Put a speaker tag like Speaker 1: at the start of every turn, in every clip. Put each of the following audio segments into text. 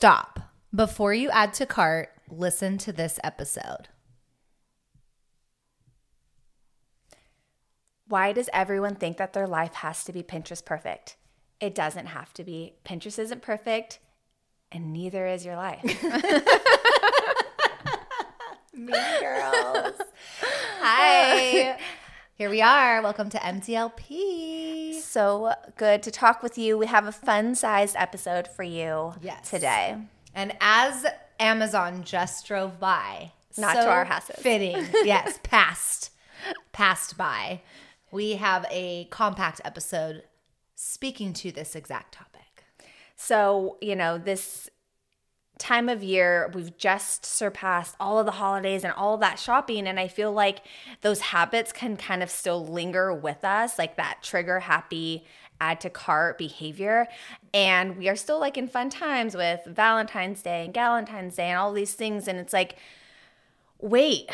Speaker 1: Stop. Before you add to cart, listen to this episode.
Speaker 2: Why does everyone think that their life has to be Pinterest perfect? It doesn't have to be. Pinterest isn't perfect, and neither is your life.
Speaker 1: Me girls. Hi. Here we are. Welcome to MDLP.
Speaker 2: So good to talk with you. We have a fun sized episode for you
Speaker 1: Yes.
Speaker 2: today.
Speaker 1: And as Amazon just drove by,
Speaker 2: Not to our houses.
Speaker 1: Fitting. yes, passed. Passed by. We have a compact episode speaking to this exact topic.
Speaker 2: So, you know, this time of year, we've just surpassed all of the holidays and all that shopping. And I feel like those habits can kind of still linger with us, like that trigger happy add to cart behavior. And we are still like in fun times with Valentine's Day and Galentine's Day and all these things. And it's like, wait,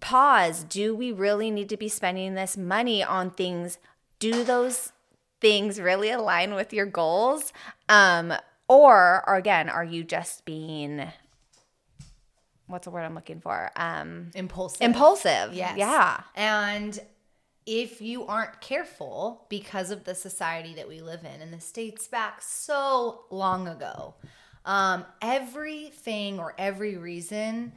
Speaker 2: pause. Do we really need to be spending this money on things? Do those things really align with your goals? Um, or, or again, are you just being what's the word I'm looking for? Um,
Speaker 1: Impulsive.
Speaker 2: impulsive.
Speaker 1: Yes.
Speaker 2: Yeah.
Speaker 1: And if you aren't careful because of the society that we live in, and this dates back so long ago, um, everything or every reason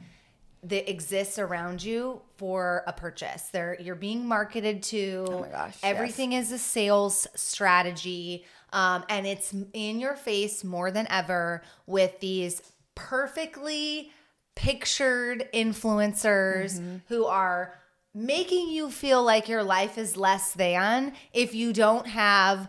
Speaker 1: that exists around you for a purchase. There you're being marketed to. Oh
Speaker 2: my gosh,
Speaker 1: Everything is a sales strategy. Um, and it's in your face more than ever with these perfectly pictured influencers who are making you feel like your life is less than if you don't have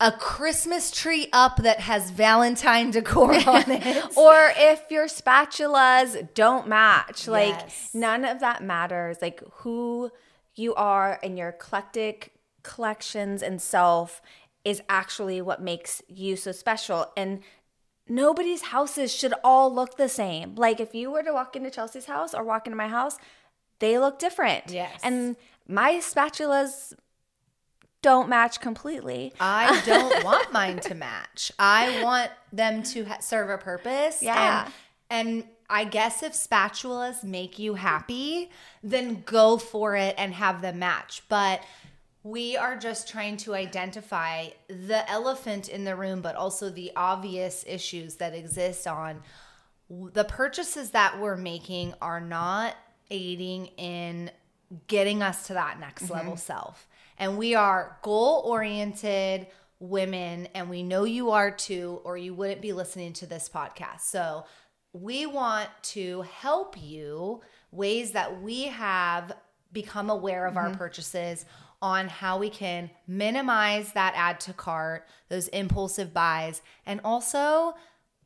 Speaker 1: a Christmas tree up that has Valentine decor on it.
Speaker 2: or if your spatulas don't match like
Speaker 1: Yes.
Speaker 2: none of that matters like who you are and your eclectic collections and self is actually what makes you so special and nobody's houses should all look the same like if you were to walk into Chelsy's house or walk into my house they look different
Speaker 1: Yes.
Speaker 2: and my spatulas don't match completely
Speaker 1: I don't want mine to match. I want them to ha- serve a purpose.
Speaker 2: Yeah.
Speaker 1: And, and I guess if spatulas make you happy, then go for it and have them match. But we are just trying to identify the elephant in the room, but also the obvious issues that exist on the purchases that we're making are not aiding in getting us to that next mm-hmm. level self. And we are goal oriented women, and we know you are too, or you wouldn't be listening to this podcast. So we want to help you ways that we have become aware of our mm-hmm. purchases on how we can minimize that add to cart, those impulsive buys, and also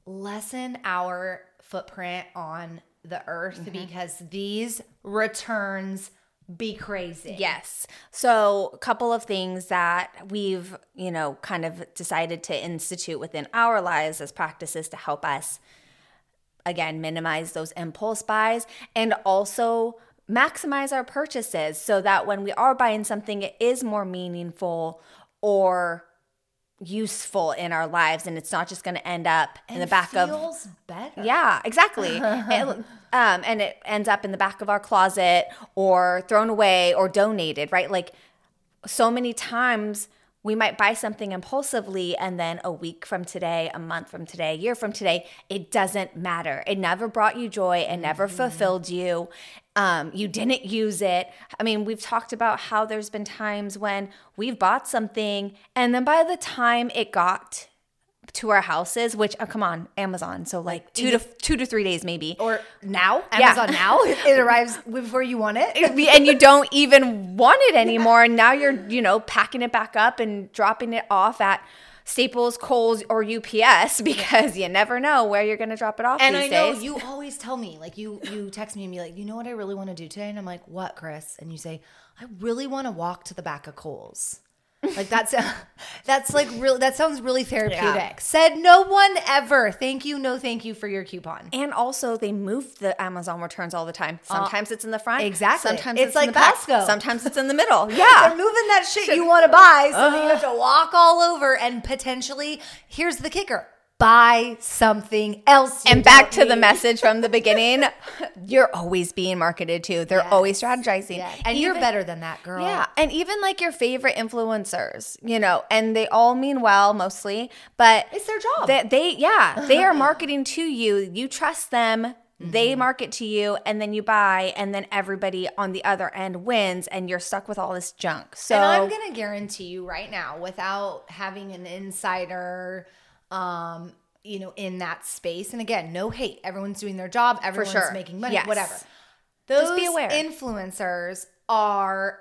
Speaker 1: lessen our footprint on the earth mm-hmm. because these returns be crazy.
Speaker 2: Yes. So, a couple of things that we've, you know, kind of decided to institute within our lives as practices to help us, again, minimize those impulse buys and also maximize our purchases so that when we are buying something, it is more meaningful or useful in our lives and it's not just going to end up in the back of
Speaker 1: feels better.
Speaker 2: yeah, exactly. It- um, and it ends up in the back of our closet or thrown away or donated, right? Like so many times we might buy something impulsively and then a week from today, a month from today, a year from today, it doesn't matter. It never brought you joy, it never fulfilled you. Um, you didn't use it. I mean, we've talked about how there's been times when we've bought something and then by the time it got to our houses, which oh, come on, Amazon, so like two to two to three days maybe,
Speaker 1: Or now,
Speaker 2: Yeah.
Speaker 1: Amazon now, it arrives before you want it.
Speaker 2: and you don't even want it anymore and now you're you know packing it back up and dropping it off at staples kohl's or ups because you never know where you're going to drop it off
Speaker 1: And I know
Speaker 2: days
Speaker 1: you always tell me, like you you text me and be like, you know what I really want to do today? And I'm like, what, Kris? And you say, I really want to walk to the back of Kohl's. Like that's that's like real. That sounds really therapeutic.
Speaker 2: Yeah.
Speaker 1: Said no one ever. Thank you, no thank you for your coupon.
Speaker 2: and also they move the amazon returns all the time sometimes it's in the front
Speaker 1: Uh, exactly.
Speaker 2: sometimes
Speaker 1: It's
Speaker 2: it's,
Speaker 1: like
Speaker 2: in the back
Speaker 1: Costco.
Speaker 2: sometimes it's in the middle Yeah.
Speaker 1: They're moving that shit you want to buy, so then you have to walk all over and potentially. Here's the kicker: buy something else.
Speaker 2: and back to the message from the beginning, you're always being marketed to. They're
Speaker 1: Yes.
Speaker 2: always strategizing.
Speaker 1: Yeah. And you're better than that, girl.
Speaker 2: Yeah, and even like your favorite influencers, you know, and they all mean well mostly, but
Speaker 1: It's their job.
Speaker 2: They, they yeah, they are marketing to you. You trust them.
Speaker 1: Mm-hmm.
Speaker 2: They market to you, and then you buy, and then everybody on the other end wins, and you're stuck with all this junk. So
Speaker 1: And I'm gonna guarantee you right now, without having an insider, um, you know, in that space. And again, no hate. Everyone's doing their job. Everyone's
Speaker 2: sure.
Speaker 1: making money.
Speaker 2: Yes.
Speaker 1: Whatever. Those
Speaker 2: Just be aware.
Speaker 1: influencers are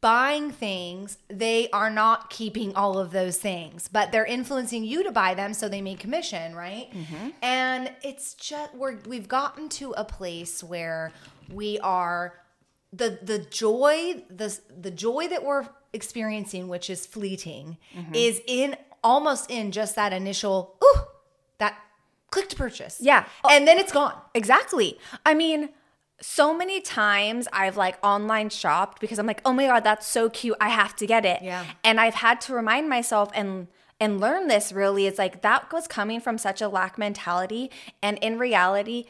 Speaker 1: buying things they are not keeping all of those things but they're influencing you to buy them so they make commission right
Speaker 2: Mm-hmm.
Speaker 1: and it's just we're we've gotten to a place where we are the the joy the the joy that we're experiencing which is fleeting
Speaker 2: Mm-hmm.
Speaker 1: is in almost in just that initial ooh that click to purchase
Speaker 2: Yeah.
Speaker 1: and then it's gone
Speaker 2: Exactly. I mean, so many times I've like online shopped because I'm like, oh my God, that's so cute. I have to get it.
Speaker 1: Yeah.
Speaker 2: And I've had to remind myself and and learn this really. It's like that was coming from such a lack mentality. And in reality,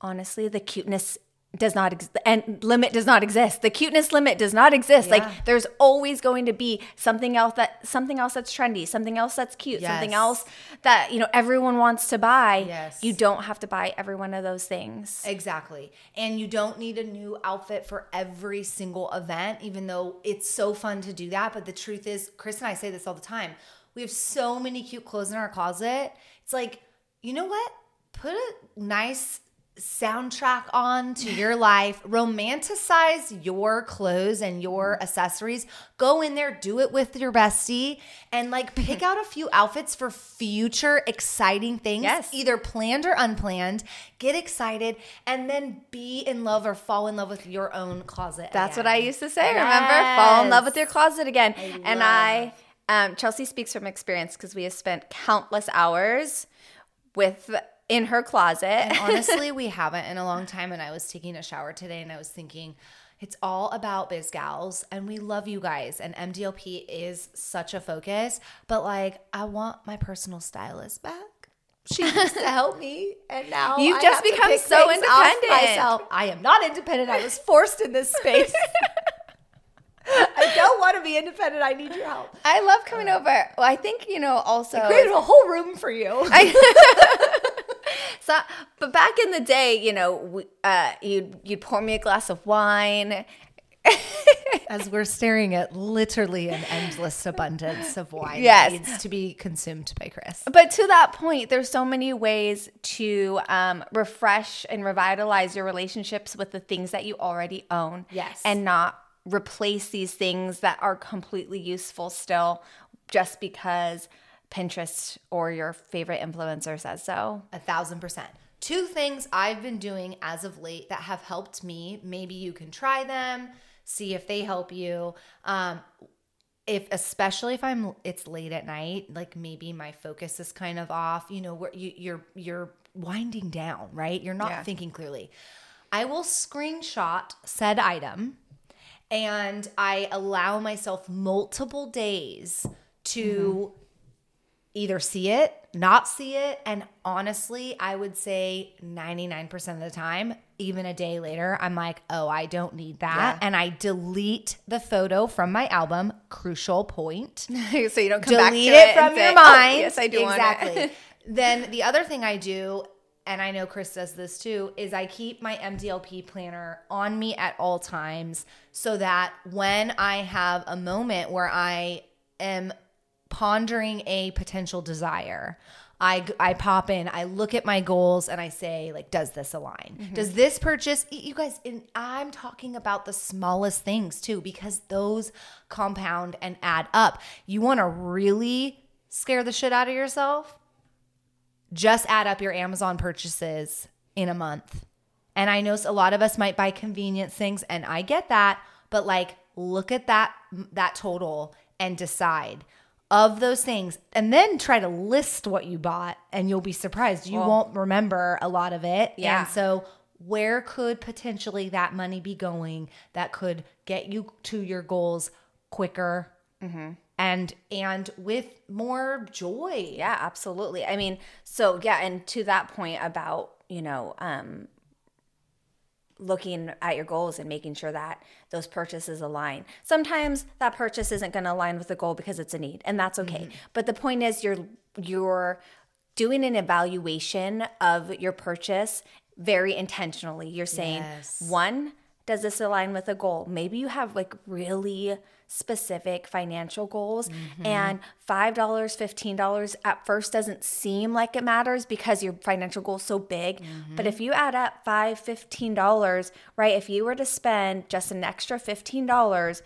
Speaker 2: honestly, the cuteness does not ex- and limit does not exist. The cuteness limit does not exist.
Speaker 1: Yeah.
Speaker 2: Like there's always going to be something else that something else that's trendy, something else that's cute, something else that you know everyone wants to buy.
Speaker 1: Yes.
Speaker 2: You don't have to buy every one of those things.
Speaker 1: Exactly. And you don't need a new outfit for every single event, even though it's so fun to do that. But the truth is, Kris and I say this all the time. We have so many cute clothes in our closet. It's like, you know what? Put a nice soundtrack on to your life. Romanticize your clothes and your accessories. Go in there, do it with your bestie, and like pick out a few outfits for future exciting things
Speaker 2: Yes.
Speaker 1: either planned or unplanned. Get excited and then be in love or fall in love with your own closet.
Speaker 2: That's what. I used to say. Remember, fall in love with your closet again. and I, um, Chelsy speaks from experience because we have spent countless hours with in her closet.
Speaker 1: And honestly, we haven't in a long time. And I was taking a shower today and I was thinking, it's all about biz gals and we love you guys. And MDLP is such a focus. But like, I want my personal stylist back. She used to help me, and now
Speaker 2: You've
Speaker 1: I
Speaker 2: just become so independent.
Speaker 1: myself. I am not independent. I was forced in this space. I don't want to be independent. I need your help.
Speaker 2: I love coming uh, over. Well, I think you know also.
Speaker 1: Created a whole room for you.
Speaker 2: So, but back in the day, you know, we, uh, you'd you'd pour me a glass of wine.
Speaker 1: As we're staring at literally an endless abundance of wine
Speaker 2: Yes.
Speaker 1: that needs to be consumed by Kris.
Speaker 2: But to that point, there's so many ways to um, refresh and revitalize your relationships with the things that you already own.
Speaker 1: Yes.
Speaker 2: And not replace these things that are completely useful still just because Pinterest or your favorite influencer says so.
Speaker 1: A thousand percent. Two things I've been doing as of late that have helped me. Maybe you can try them, see if they help you. Um, if especially if I'm it's late at night, like maybe my focus is kind of off. You know, where you, you're you're winding down, right? You're not
Speaker 2: Yeah.
Speaker 1: thinking clearly. I will screenshot said item and I allow myself multiple days to either see it, not see it, and honestly, I would say 99% of the time, even a day later, I'm like, "Oh, I don't need that."
Speaker 2: Yeah.
Speaker 1: And I delete the photo from my album, crucial point.
Speaker 2: so you don't come
Speaker 1: delete
Speaker 2: back to
Speaker 1: it,
Speaker 2: it,
Speaker 1: from your
Speaker 2: say,
Speaker 1: mind.
Speaker 2: "Oh, yes, I do
Speaker 1: exactly.
Speaker 2: want it.
Speaker 1: then the other thing I do, and I know Kris does this too, is I keep my MDLP planner on me at all times so that when I have a moment where I am pondering a potential desire. I, I pop in, I look at my goals, and I say, like, does this align?
Speaker 2: Mm-hmm.
Speaker 1: Does this purchase, you guys, and I'm talking about the smallest things too, because those compound and add up. You want to really scare the shit out of yourself? Just add up your Amazon purchases in a month. And I know a lot of us might buy convenience things, and I get that, but like, look at that that total and decide of those things and then try to list what you bought and you'll be surprised you won't remember a lot of it
Speaker 2: Yeah.
Speaker 1: and so where could potentially that money be going that could get you to your goals quicker and and with more joy.
Speaker 2: Yeah, absolutely. I mean, so yeah, and to that point about, you know, um looking at your goals and making sure that those purchases align. Sometimes that purchase isn't going to align with the goal because it's a need, and that's okay. Mm-hmm. But the point is you're you're doing an evaluation of your purchase very intentionally. You're saying, yes. one, does this align with a goal? Maybe you have like really specific financial goals mm-hmm. and $5 $15 at first doesn't seem like it matters because your financial goal is so big mm-hmm. but if you add up $5 $15 right if you were to spend just an extra $15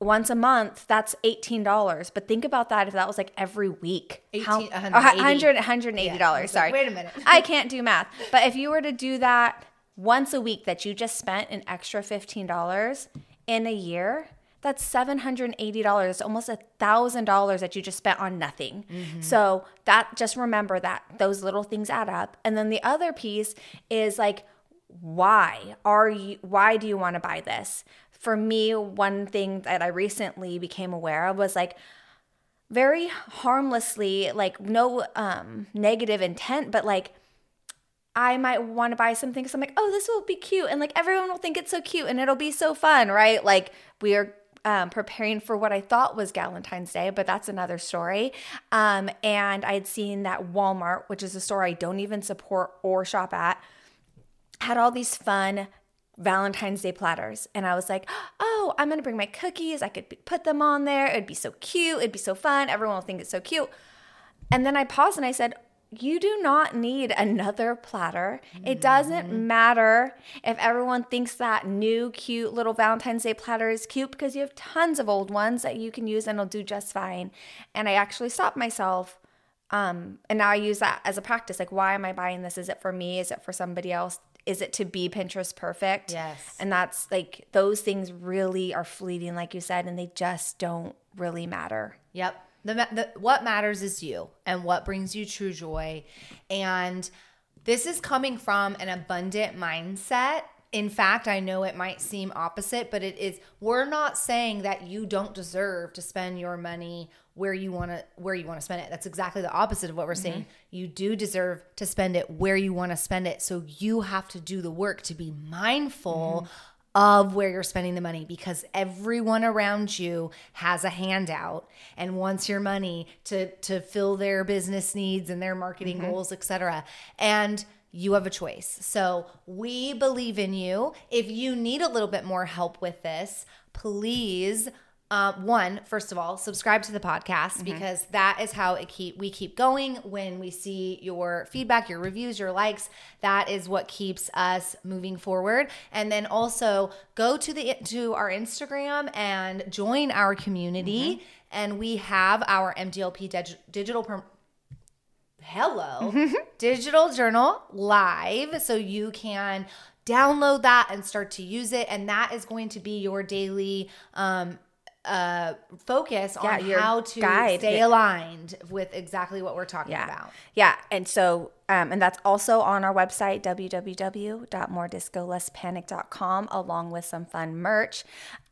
Speaker 2: once a month that's $18 but think about that if that was like every week
Speaker 1: 18, How, 180.
Speaker 2: 180 $180 yeah. sorry
Speaker 1: wait a minute
Speaker 2: i can't do math but if you were to do that once a week that you just spent an extra $15 in a year that's $780 almost a thousand dollars that you just spent on nothing mm-hmm. so that just remember that those little things add up and then the other piece is like why are you why do you want to buy this for me one thing that i recently became aware of was like very harmlessly like no um negative intent but like I might want to buy something because I'm like, oh, this will be cute. And like everyone will think it's so cute and it'll be so fun, right? Like we are um, preparing for what I thought was Valentine's Day, but that's another story. Um, and I had seen that Walmart, which is a store I don't even support or shop at, had all these fun Valentine's Day platters. And I was like, oh, I'm going to bring my cookies. I could put them on there. It'd be so cute. It'd be so fun. Everyone will think it's so cute. And then I paused and I said, you do not need another platter. It doesn't mm-hmm. matter if everyone thinks that new, cute little Valentine's Day platter is cute because you have tons of old ones that you can use and it'll do just fine. And I actually stopped myself. Um, and now I use that as a practice. Like, why am I buying this? Is it for me? Is it for somebody else? Is it to be Pinterest perfect?
Speaker 1: Yes.
Speaker 2: And that's like, those things really are fleeting, like you said, and they just don't really matter.
Speaker 1: Yep. The, the what matters is you and what brings you true joy. And this is coming from an abundant mindset. In fact, I know it might seem opposite, but it is we're not saying that you don't deserve to spend your money where you want to where you want to spend it. That's exactly the opposite of what we're mm-hmm. saying. You do deserve to spend it where you want to spend it. So you have to do the work to be mindful mm-hmm of where you're spending the money because everyone around you has a handout and wants your money to to fill their business needs and their marketing mm-hmm. goals, etc. And you have a choice. So, we believe in you. If you need a little bit more help with this, please uh, one, first of all, subscribe to the podcast mm-hmm. because that is how it keep we keep going. When we see your feedback, your reviews, your likes, that is what keeps us moving forward. And then also go to the to our Instagram and join our community. Mm-hmm. And we have our MDLP dig- digital. Per- Hello, mm-hmm. digital journal live, so you can download that and start to use it and that is going to be your daily um, uh, focus yeah, on how to guide. stay aligned with exactly what we're talking
Speaker 2: yeah.
Speaker 1: about.
Speaker 2: Yeah. And so, um, and that's also on our website, www.morediscolesspanic.com, along with some fun merch.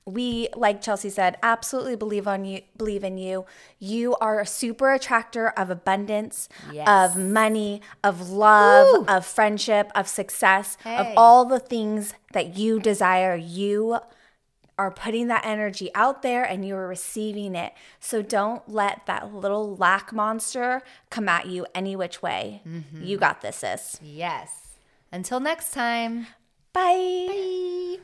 Speaker 2: We, like Chelsy said, absolutely believe on you, believe in you. You are a super attractor of abundance, yes. of money, of love, Ooh. of friendship, of success, hey. of all the things that you desire. You are putting that energy out there and you are receiving it. So don't let that little lack monster come at you any which way. Mm-hmm. You got this, sis.
Speaker 1: Yes. Until next time.
Speaker 2: Bye.